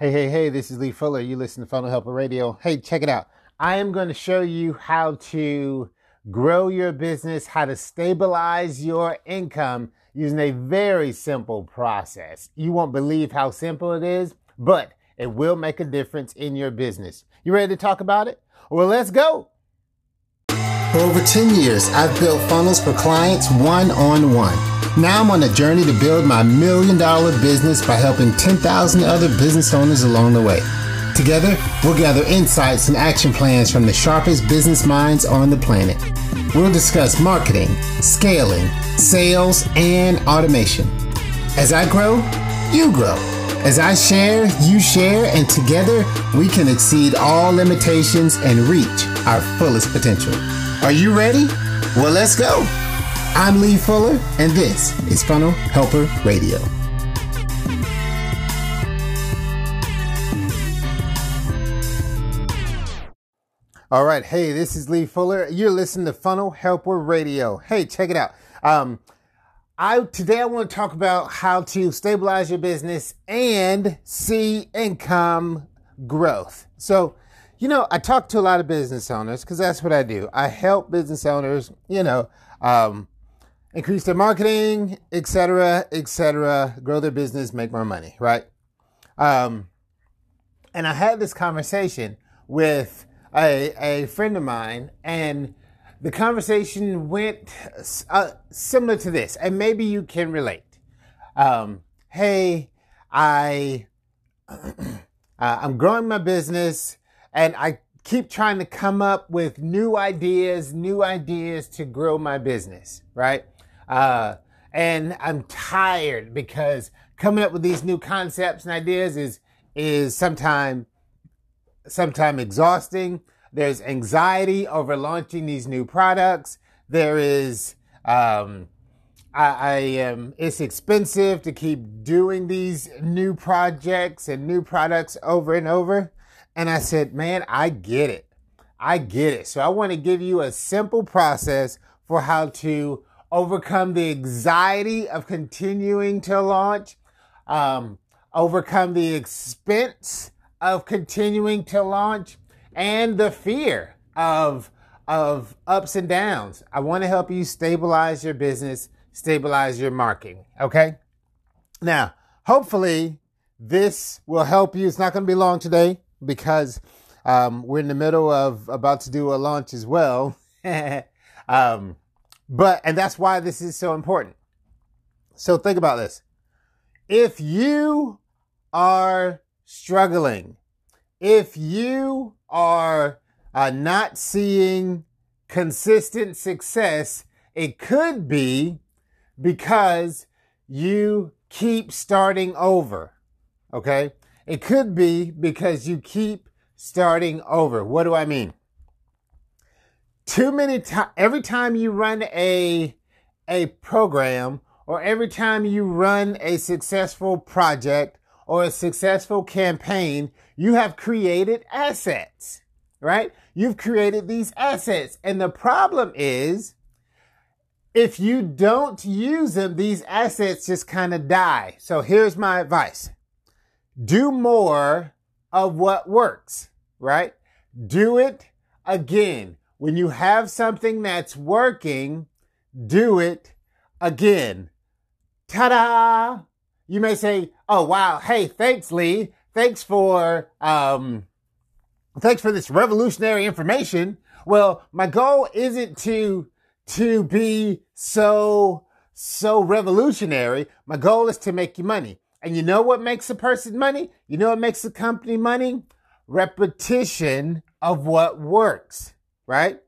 Hey, hey, hey, this is Lee Fuller. You listen to Funnel Helper Radio. Hey, check it out. I am going to show you how to grow your business, how to stabilize your income using a very simple process. You won't believe how simple it is, but it will make a difference in your business. You ready to talk about it? Well, let's go. For over 10 years, I've built funnels for clients one on one. Now I'm on a journey to build my million dollar business by helping 10,000 other business owners along the way. Together, we'll gather insights and action plans from the sharpest business minds on the planet. We'll discuss marketing, scaling, sales, and automation. As I grow, you grow. As I share, you share, and together we can exceed all limitations and reach our fullest potential. Are you ready? Well, let's go. I'm Lee Fuller, and this is Funnel Helper Radio. All right. Hey, this is Lee Fuller. You're listening to Funnel Helper Radio. Hey, check it out. Um, I today I want to talk about how to stabilize your business and see income growth. So, you know, I talk to a lot of business owners because that's what I do. I help business owners, you know, um, increase their marketing, etc., etc., grow their business, make more money, right? Um, and I had this conversation with a, a friend of mine, and the conversation went uh, similar to this, and maybe you can relate. Um, hey, I uh, I'm growing my business, and I keep trying to come up with new ideas, new ideas to grow my business, right? Uh, and I'm tired because coming up with these new concepts and ideas is is sometimes sometimes exhausting. There's anxiety over launching these new products. There is um, I, I am. It's expensive to keep doing these new projects and new products over and over. And I said, man, I get it. I get it. So I want to give you a simple process for how to overcome the anxiety of continuing to launch, um, overcome the expense of continuing to launch, and the fear of of ups and downs. I want to help you stabilize your business, stabilize your marketing. Okay. Now, hopefully, this will help you. It's not going to be long today because um, we're in the middle of about to do a launch as well. um, but, and that's why this is so important. So think about this. If you are struggling, if you are uh, not seeing consistent success, it could be because you keep starting over. Okay. It could be because you keep starting over. What do I mean? Too many times, every time you run a, a program or every time you run a successful project or a successful campaign, you have created assets, right? You've created these assets. And the problem is, if you don't use them, these assets just kind of die. So here's my advice. Do more of what works, right? Do it again. When you have something that's working, do it again. Ta-da! You may say, oh wow, hey, thanks Lee. Thanks for, um, thanks for this revolutionary information. Well, my goal isn't to, to be so, so revolutionary. My goal is to make you money. And you know what makes a person money? You know what makes a company money? Repetition of what works right?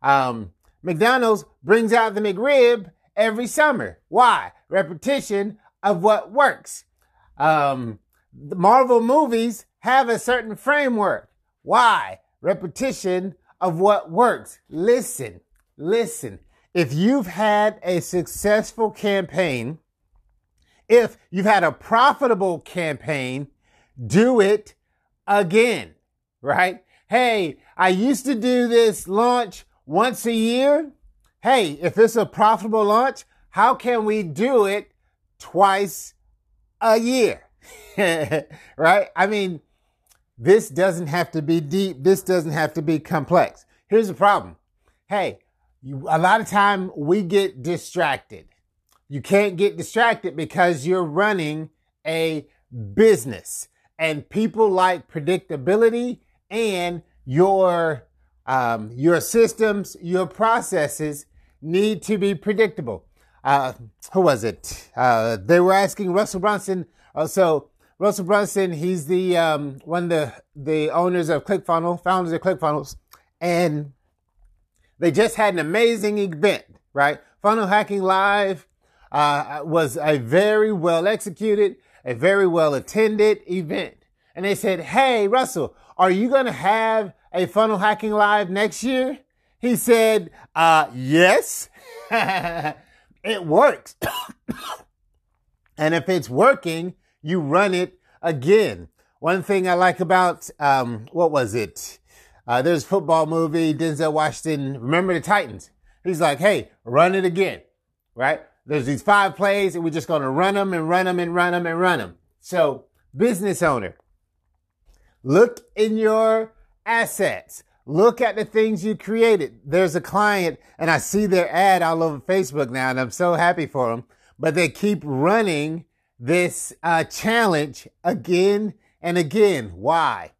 Um, McDonald's brings out the McRib every summer. Why? Repetition of what works. Um, the Marvel movies have a certain framework. Why? Repetition of what works. Listen, listen. If you've had a successful campaign, if you've had a profitable campaign, do it again, right? Hey, I used to do this launch once a year. Hey, if it's a profitable launch, how can we do it twice a year? right? I mean, this doesn't have to be deep. This doesn't have to be complex. Here's the problem. Hey, you, a lot of time we get distracted. You can't get distracted because you're running a business and people like predictability and your um, your systems, your processes need to be predictable. Uh, who was it? Uh, they were asking Russell Brunson. Uh, so Russell Brunson, he's the um, one of the the owners of ClickFunnels, founders of ClickFunnels, and they just had an amazing event, right? Funnel Hacking Live uh, was a very well executed, a very well attended event. And they said, Hey, Russell, are you going to have a Funnel Hacking Live next year? He said, uh, yes, it works. and if it's working, you run it again. One thing I like about, um, what was it? Uh, there's a football movie, Denzel Washington, Remember the Titans. He's like, hey, run it again, right? There's these five plays and we're just going to run them and run them and run them and run them. So business owner, look in your assets. Look at the things you created. There's a client and I see their ad all over Facebook now and I'm so happy for them, but they keep running this uh, challenge again and again. Why?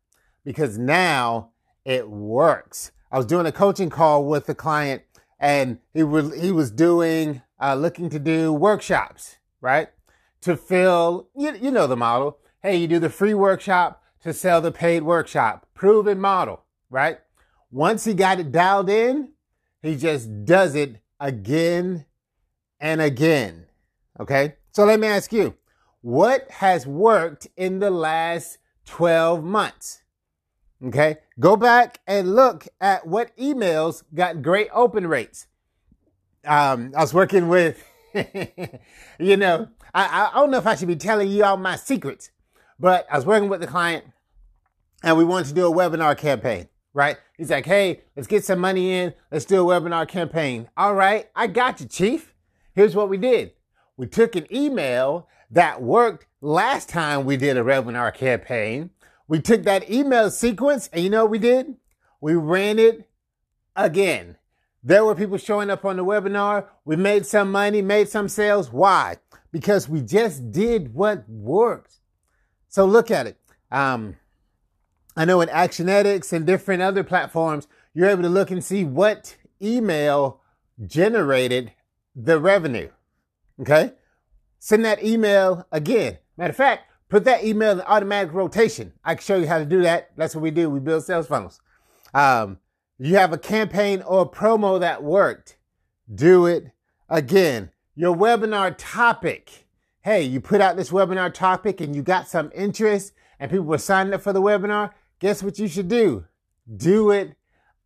Because now it works. I was doing a coaching call with the client and he was, he was doing, uh, looking to do workshops, right? To fill, you, you know the model. Hey, you do the free workshop to sell the paid workshop. Proven model, right? Once he got it dialed in, he just does it again and again. Okay. So let me ask you, what has worked in the last 12 months? Okay. Go back and look at what emails got great open rates. Um, I was working with, you know, I, I don't know if I should be telling you all my secrets, but I was working with the client and we wanted to do a webinar campaign, right? He's like, Hey, let's get some money in. Let's do a webinar campaign. All right. I got you, chief. Here's what we did. We took an email that worked last time we did a webinar campaign we took that email sequence and you know what we did? We ran it again. There were people showing up on the webinar. We made some money, made some sales. Why? Because we just did what works. So look at it. Um, I know in Actionetics and different other platforms, you're able to look and see what email generated the revenue. Okay. Send that email again. Matter of fact, Put that email in automatic rotation. I can show you how to do that. That's what we do. We build sales funnels. Um, you have a campaign or a promo that worked. Do it again. Your webinar topic. Hey, you put out this webinar topic and you got some interest and people were signing up for the webinar. Guess what you should do? Do it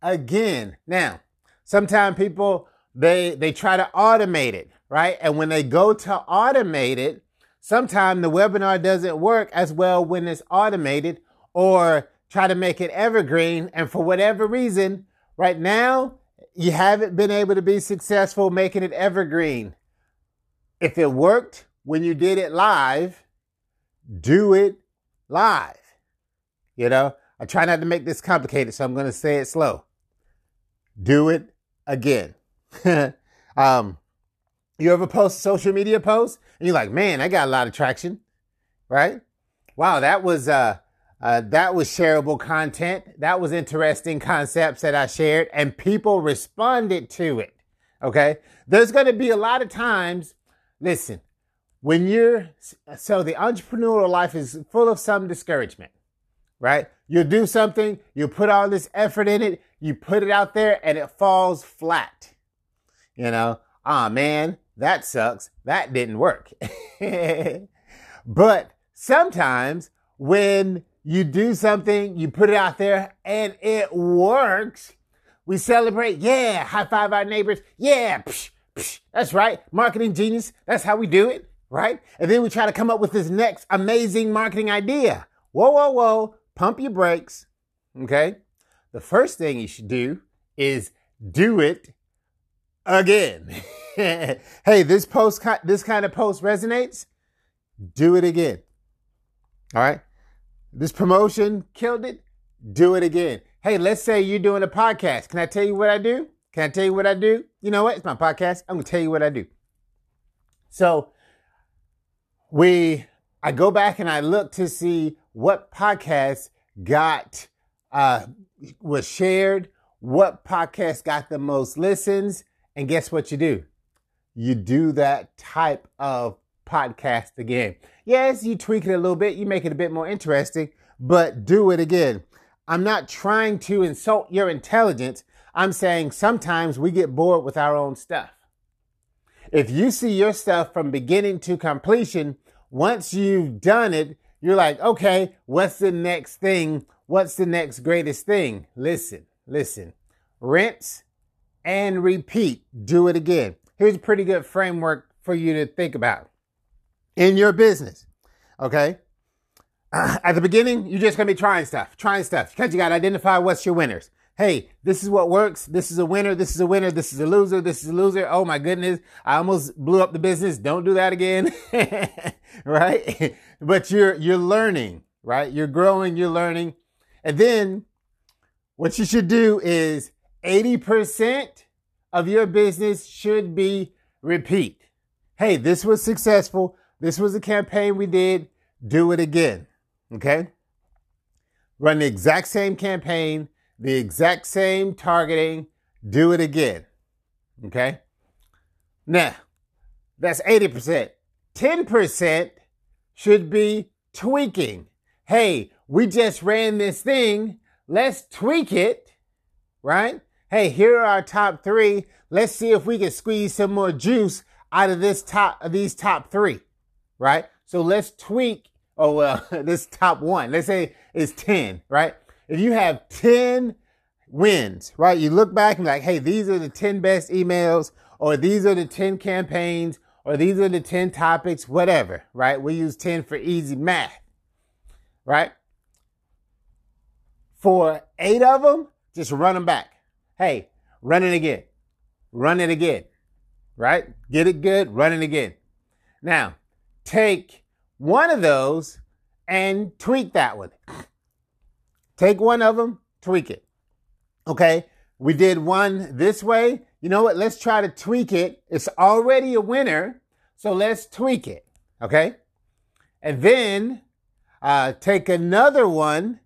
again. Now, sometimes people, they, they try to automate it, right? And when they go to automate it, Sometimes the webinar doesn't work as well when it's automated or try to make it evergreen. And for whatever reason, right now, you haven't been able to be successful making it evergreen. If it worked when you did it live, do it live. You know, I try not to make this complicated, so I'm going to say it slow. Do it again. um, you ever post social media post and you're like, man, I got a lot of traction, right? Wow, that was uh, uh, that was shareable content. That was interesting concepts that I shared, and people responded to it. Okay, there's going to be a lot of times. Listen, when you're so the entrepreneurial life is full of some discouragement, right? You do something, you put all this effort in it, you put it out there, and it falls flat. You know, ah man, that sucks. That didn't work. but sometimes when you do something, you put it out there and it works, we celebrate. Yeah. High five our neighbors. Yeah. Psh, psh, that's right. Marketing genius. That's how we do it. Right. And then we try to come up with this next amazing marketing idea. Whoa, whoa, whoa. Pump your brakes. Okay. The first thing you should do is do it again. hey, this post, this kind of post resonates. Do it again. All right. This promotion killed it. Do it again. Hey, let's say you're doing a podcast. Can I tell you what I do? Can I tell you what I do? You know what? It's my podcast. I'm going to tell you what I do. So we, I go back and I look to see what podcast got, uh, was shared, what podcast got the most listens. And guess what you do? You do that type of podcast again. Yes, you tweak it a little bit, you make it a bit more interesting, but do it again. I'm not trying to insult your intelligence. I'm saying sometimes we get bored with our own stuff. If you see your stuff from beginning to completion, once you've done it, you're like, okay, what's the next thing? What's the next greatest thing? Listen, listen. Rinse and repeat. Do it again. Here's a pretty good framework for you to think about in your business. Okay. Uh, at the beginning, you're just going to be trying stuff, trying stuff because you got to identify what's your winners. Hey, this is what works. This is a winner. This is a winner. This is a loser. This is a loser. Oh my goodness. I almost blew up the business. Don't do that again. right? but you're, you're learning, right? You're growing, you're learning. And then what you should do is 80% of your business should be repeat. Hey, this was successful. This was a campaign we did. Do it again. Okay? Run the exact same campaign, the exact same targeting. Do it again. Okay? Now, that's 80%. 10% should be tweaking. Hey, we just ran this thing. Let's tweak it, right? Hey, here are our top three. Let's see if we can squeeze some more juice out of this top, of these top three right? So let's tweak, oh, well, this top one, let's say it's 10, right? If you have 10 wins, right? You look back and like, hey, these are the 10 best emails, or these are the 10 campaigns, or these are the 10 topics, whatever, right? We use 10 for easy math, right? For eight of them, just run them back. Hey, run it again. Run it again, right? Get it good, run it again. Now, take one of those and tweak that one. Take one of them, tweak it. Okay. We did one this way. You know what? Let's try to tweak it. It's already a winner. So let's tweak it. Okay. And then, uh, take another one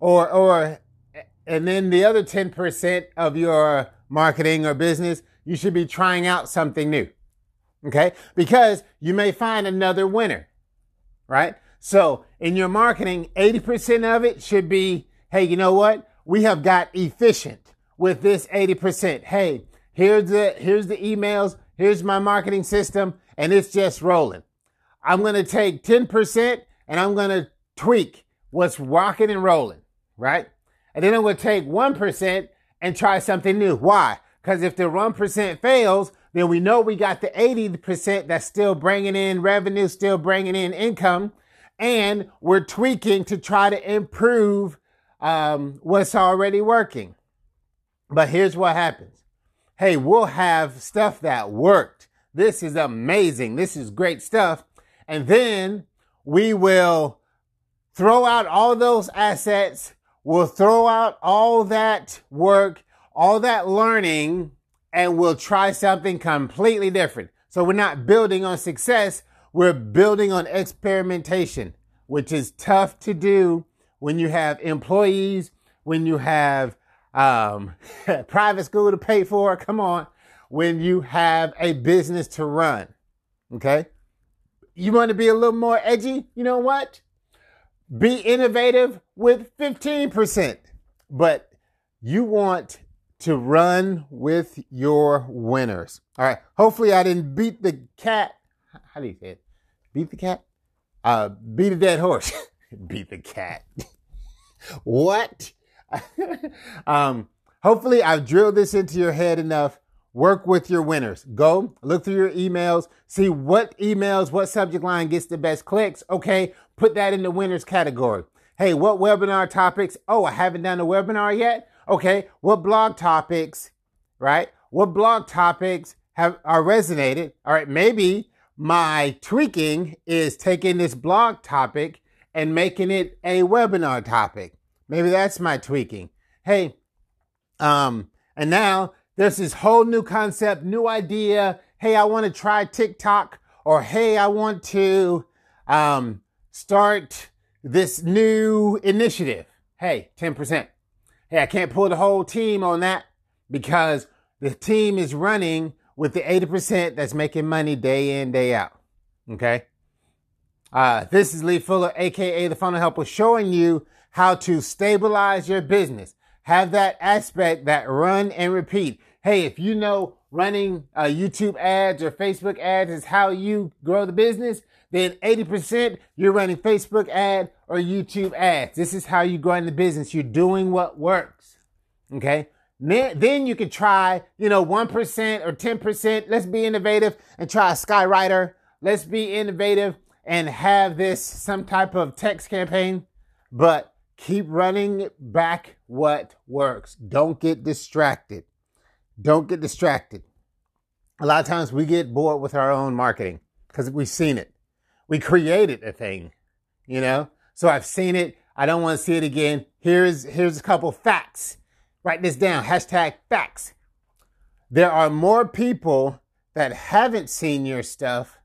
or, or, and then the other 10% of your marketing or business, you should be trying out something new. Okay. Because you may find another winner, right? So in your marketing, 80% of it should be, Hey, you know what? We have got efficient with this 80%. Hey, here's the, here's the emails. Here's my marketing system and it's just rolling. I'm going to take 10% and I'm going to tweak what's rocking and rolling, right? And then I'm going to take 1% and try something new. Why? Because if the 1% fails, then we know we got the 80% that's still bringing in revenue, still bringing in income, and we're tweaking to try to improve um, what's already working. But here's what happens. Hey, we'll have stuff that worked. This is amazing. This is great stuff. And then we will throw out all those assets. We'll throw out all that work, all that learning and we'll try something completely different. So we're not building on success. We're building on experimentation, which is tough to do when you have employees, when you have um, private school to pay for. Come on. When you have a business to run. Okay. You want to be a little more edgy? You know what? Be innovative with 15%. But you want to run with your winners. All right. Hopefully, I didn't beat the cat. How do you say it? Beat the cat? Uh, beat a dead horse. beat the cat. what? um, hopefully, I've drilled this into your head enough. Work with your winners. Go look through your emails, see what emails, what subject line gets the best clicks. Okay, put that in the winners category. Hey, what webinar topics? Oh, I haven't done a webinar yet. Okay, what blog topics, right? What blog topics have are resonated? All right, maybe my tweaking is taking this blog topic and making it a webinar topic. Maybe that's my tweaking. Hey, um, and now there's this whole new concept, new idea. Hey, I want to try TikTok, or hey, I want to um, start this new initiative. Hey, 10%. Hey, I can't pull the whole team on that because the team is running with the 80% that's making money day in, day out. Okay. Uh, this is Lee Fuller, aka the Funnel Helper, showing you how to stabilize your business. Have that aspect that run and repeat. Hey, if you know running uh, YouTube ads or Facebook ads is how you grow the business, then 80% you're running Facebook ad or YouTube ads. This is how you grow in the business. You're doing what works. Okay. Then you can try, you know, 1% or 10%. Let's be innovative and try a Skywriter. Let's be innovative and have this some type of text campaign, but keep running back what works. Don't get distracted. Don't get distracted. A lot of times we get bored with our own marketing because we've seen it. We created a thing, you know? So I've seen it. I don't want to see it again. Here's, here's a couple facts Write this down. Hashtag facts. There are more people that haven't seen your stuff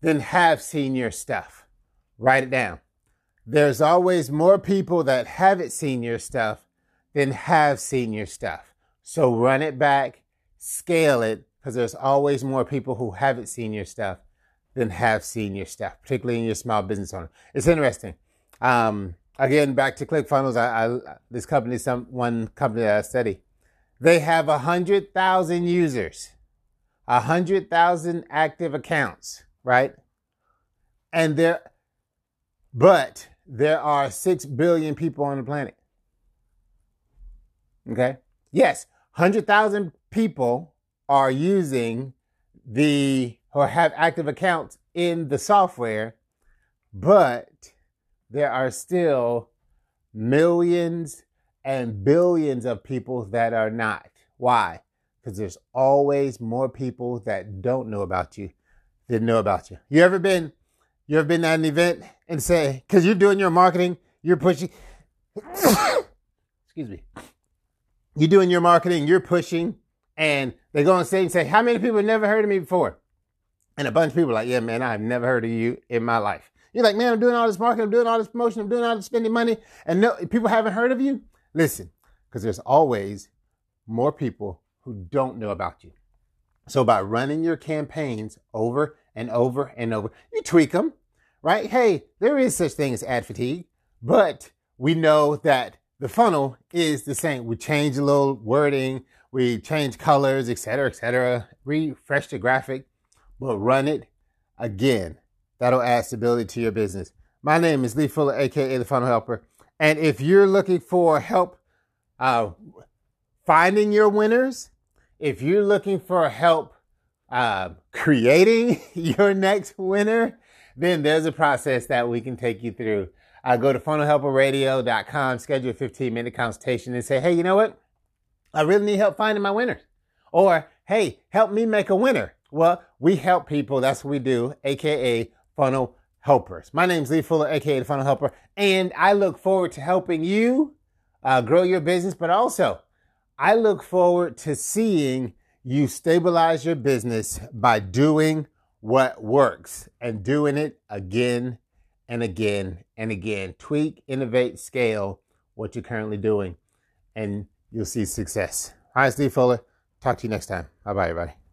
than have seen your stuff. Write it down. There's always more people that haven't seen your stuff than have seen your stuff. So run it back, scale it, because there's always more people who haven't seen your stuff than have seen your stuff, particularly in your small business owner. It's interesting. Um, again, back to ClickFunnels, I, I, this company, some one company that I study, they have a hundred thousand users, a hundred thousand active accounts, right? And there, but there are six billion people on the planet. Okay. Yes, hundred thousand people are using the or have active accounts in the software, but there are still millions and billions of people that are not. Why? Because there's always more people that don't know about you than know about you. You ever been, you ever been at an event and say, because you're doing your marketing, you're pushing, excuse me, you're doing your marketing, you're pushing, and they go on stage and say, how many people have never heard of me before? And a bunch of people are like, yeah, man, I've never heard of you in my life. You're like, man, I'm doing all this marketing, I'm doing all this promotion, I'm doing all this spending money, and no, people haven't heard of you. Listen, because there's always more people who don't know about you. So by running your campaigns over and over and over, you tweak them, right? Hey, there is such thing as ad fatigue, but we know that the funnel is the same. We change a little wording, we change colors, etc., etc., refresh the graphic, but run it again that'll add stability to your business. My name is Lee Fuller, aka the Funnel Helper. And if you're looking for help uh, finding your winners, if you're looking for help uh, creating your next winner, then there's a process that we can take you through. Uh, go to funnelhelperradio.com, schedule a 15 minute consultation, and say, hey, you know what? I really need help finding my winners. Or, hey, help me make a winner. Well, we help people. That's what we do, aka funnel helpers. My name is Lee Fuller, aka the Funnel Helper, and I look forward to helping you uh, grow your business, but also I look forward to seeing you stabilize your business by doing what works and doing it again and again and again. Tweak, innovate, scale what you're currently doing, and you'll see success. Hi, it's Lee Fuller. Talk to you next time. Bye bye, everybody.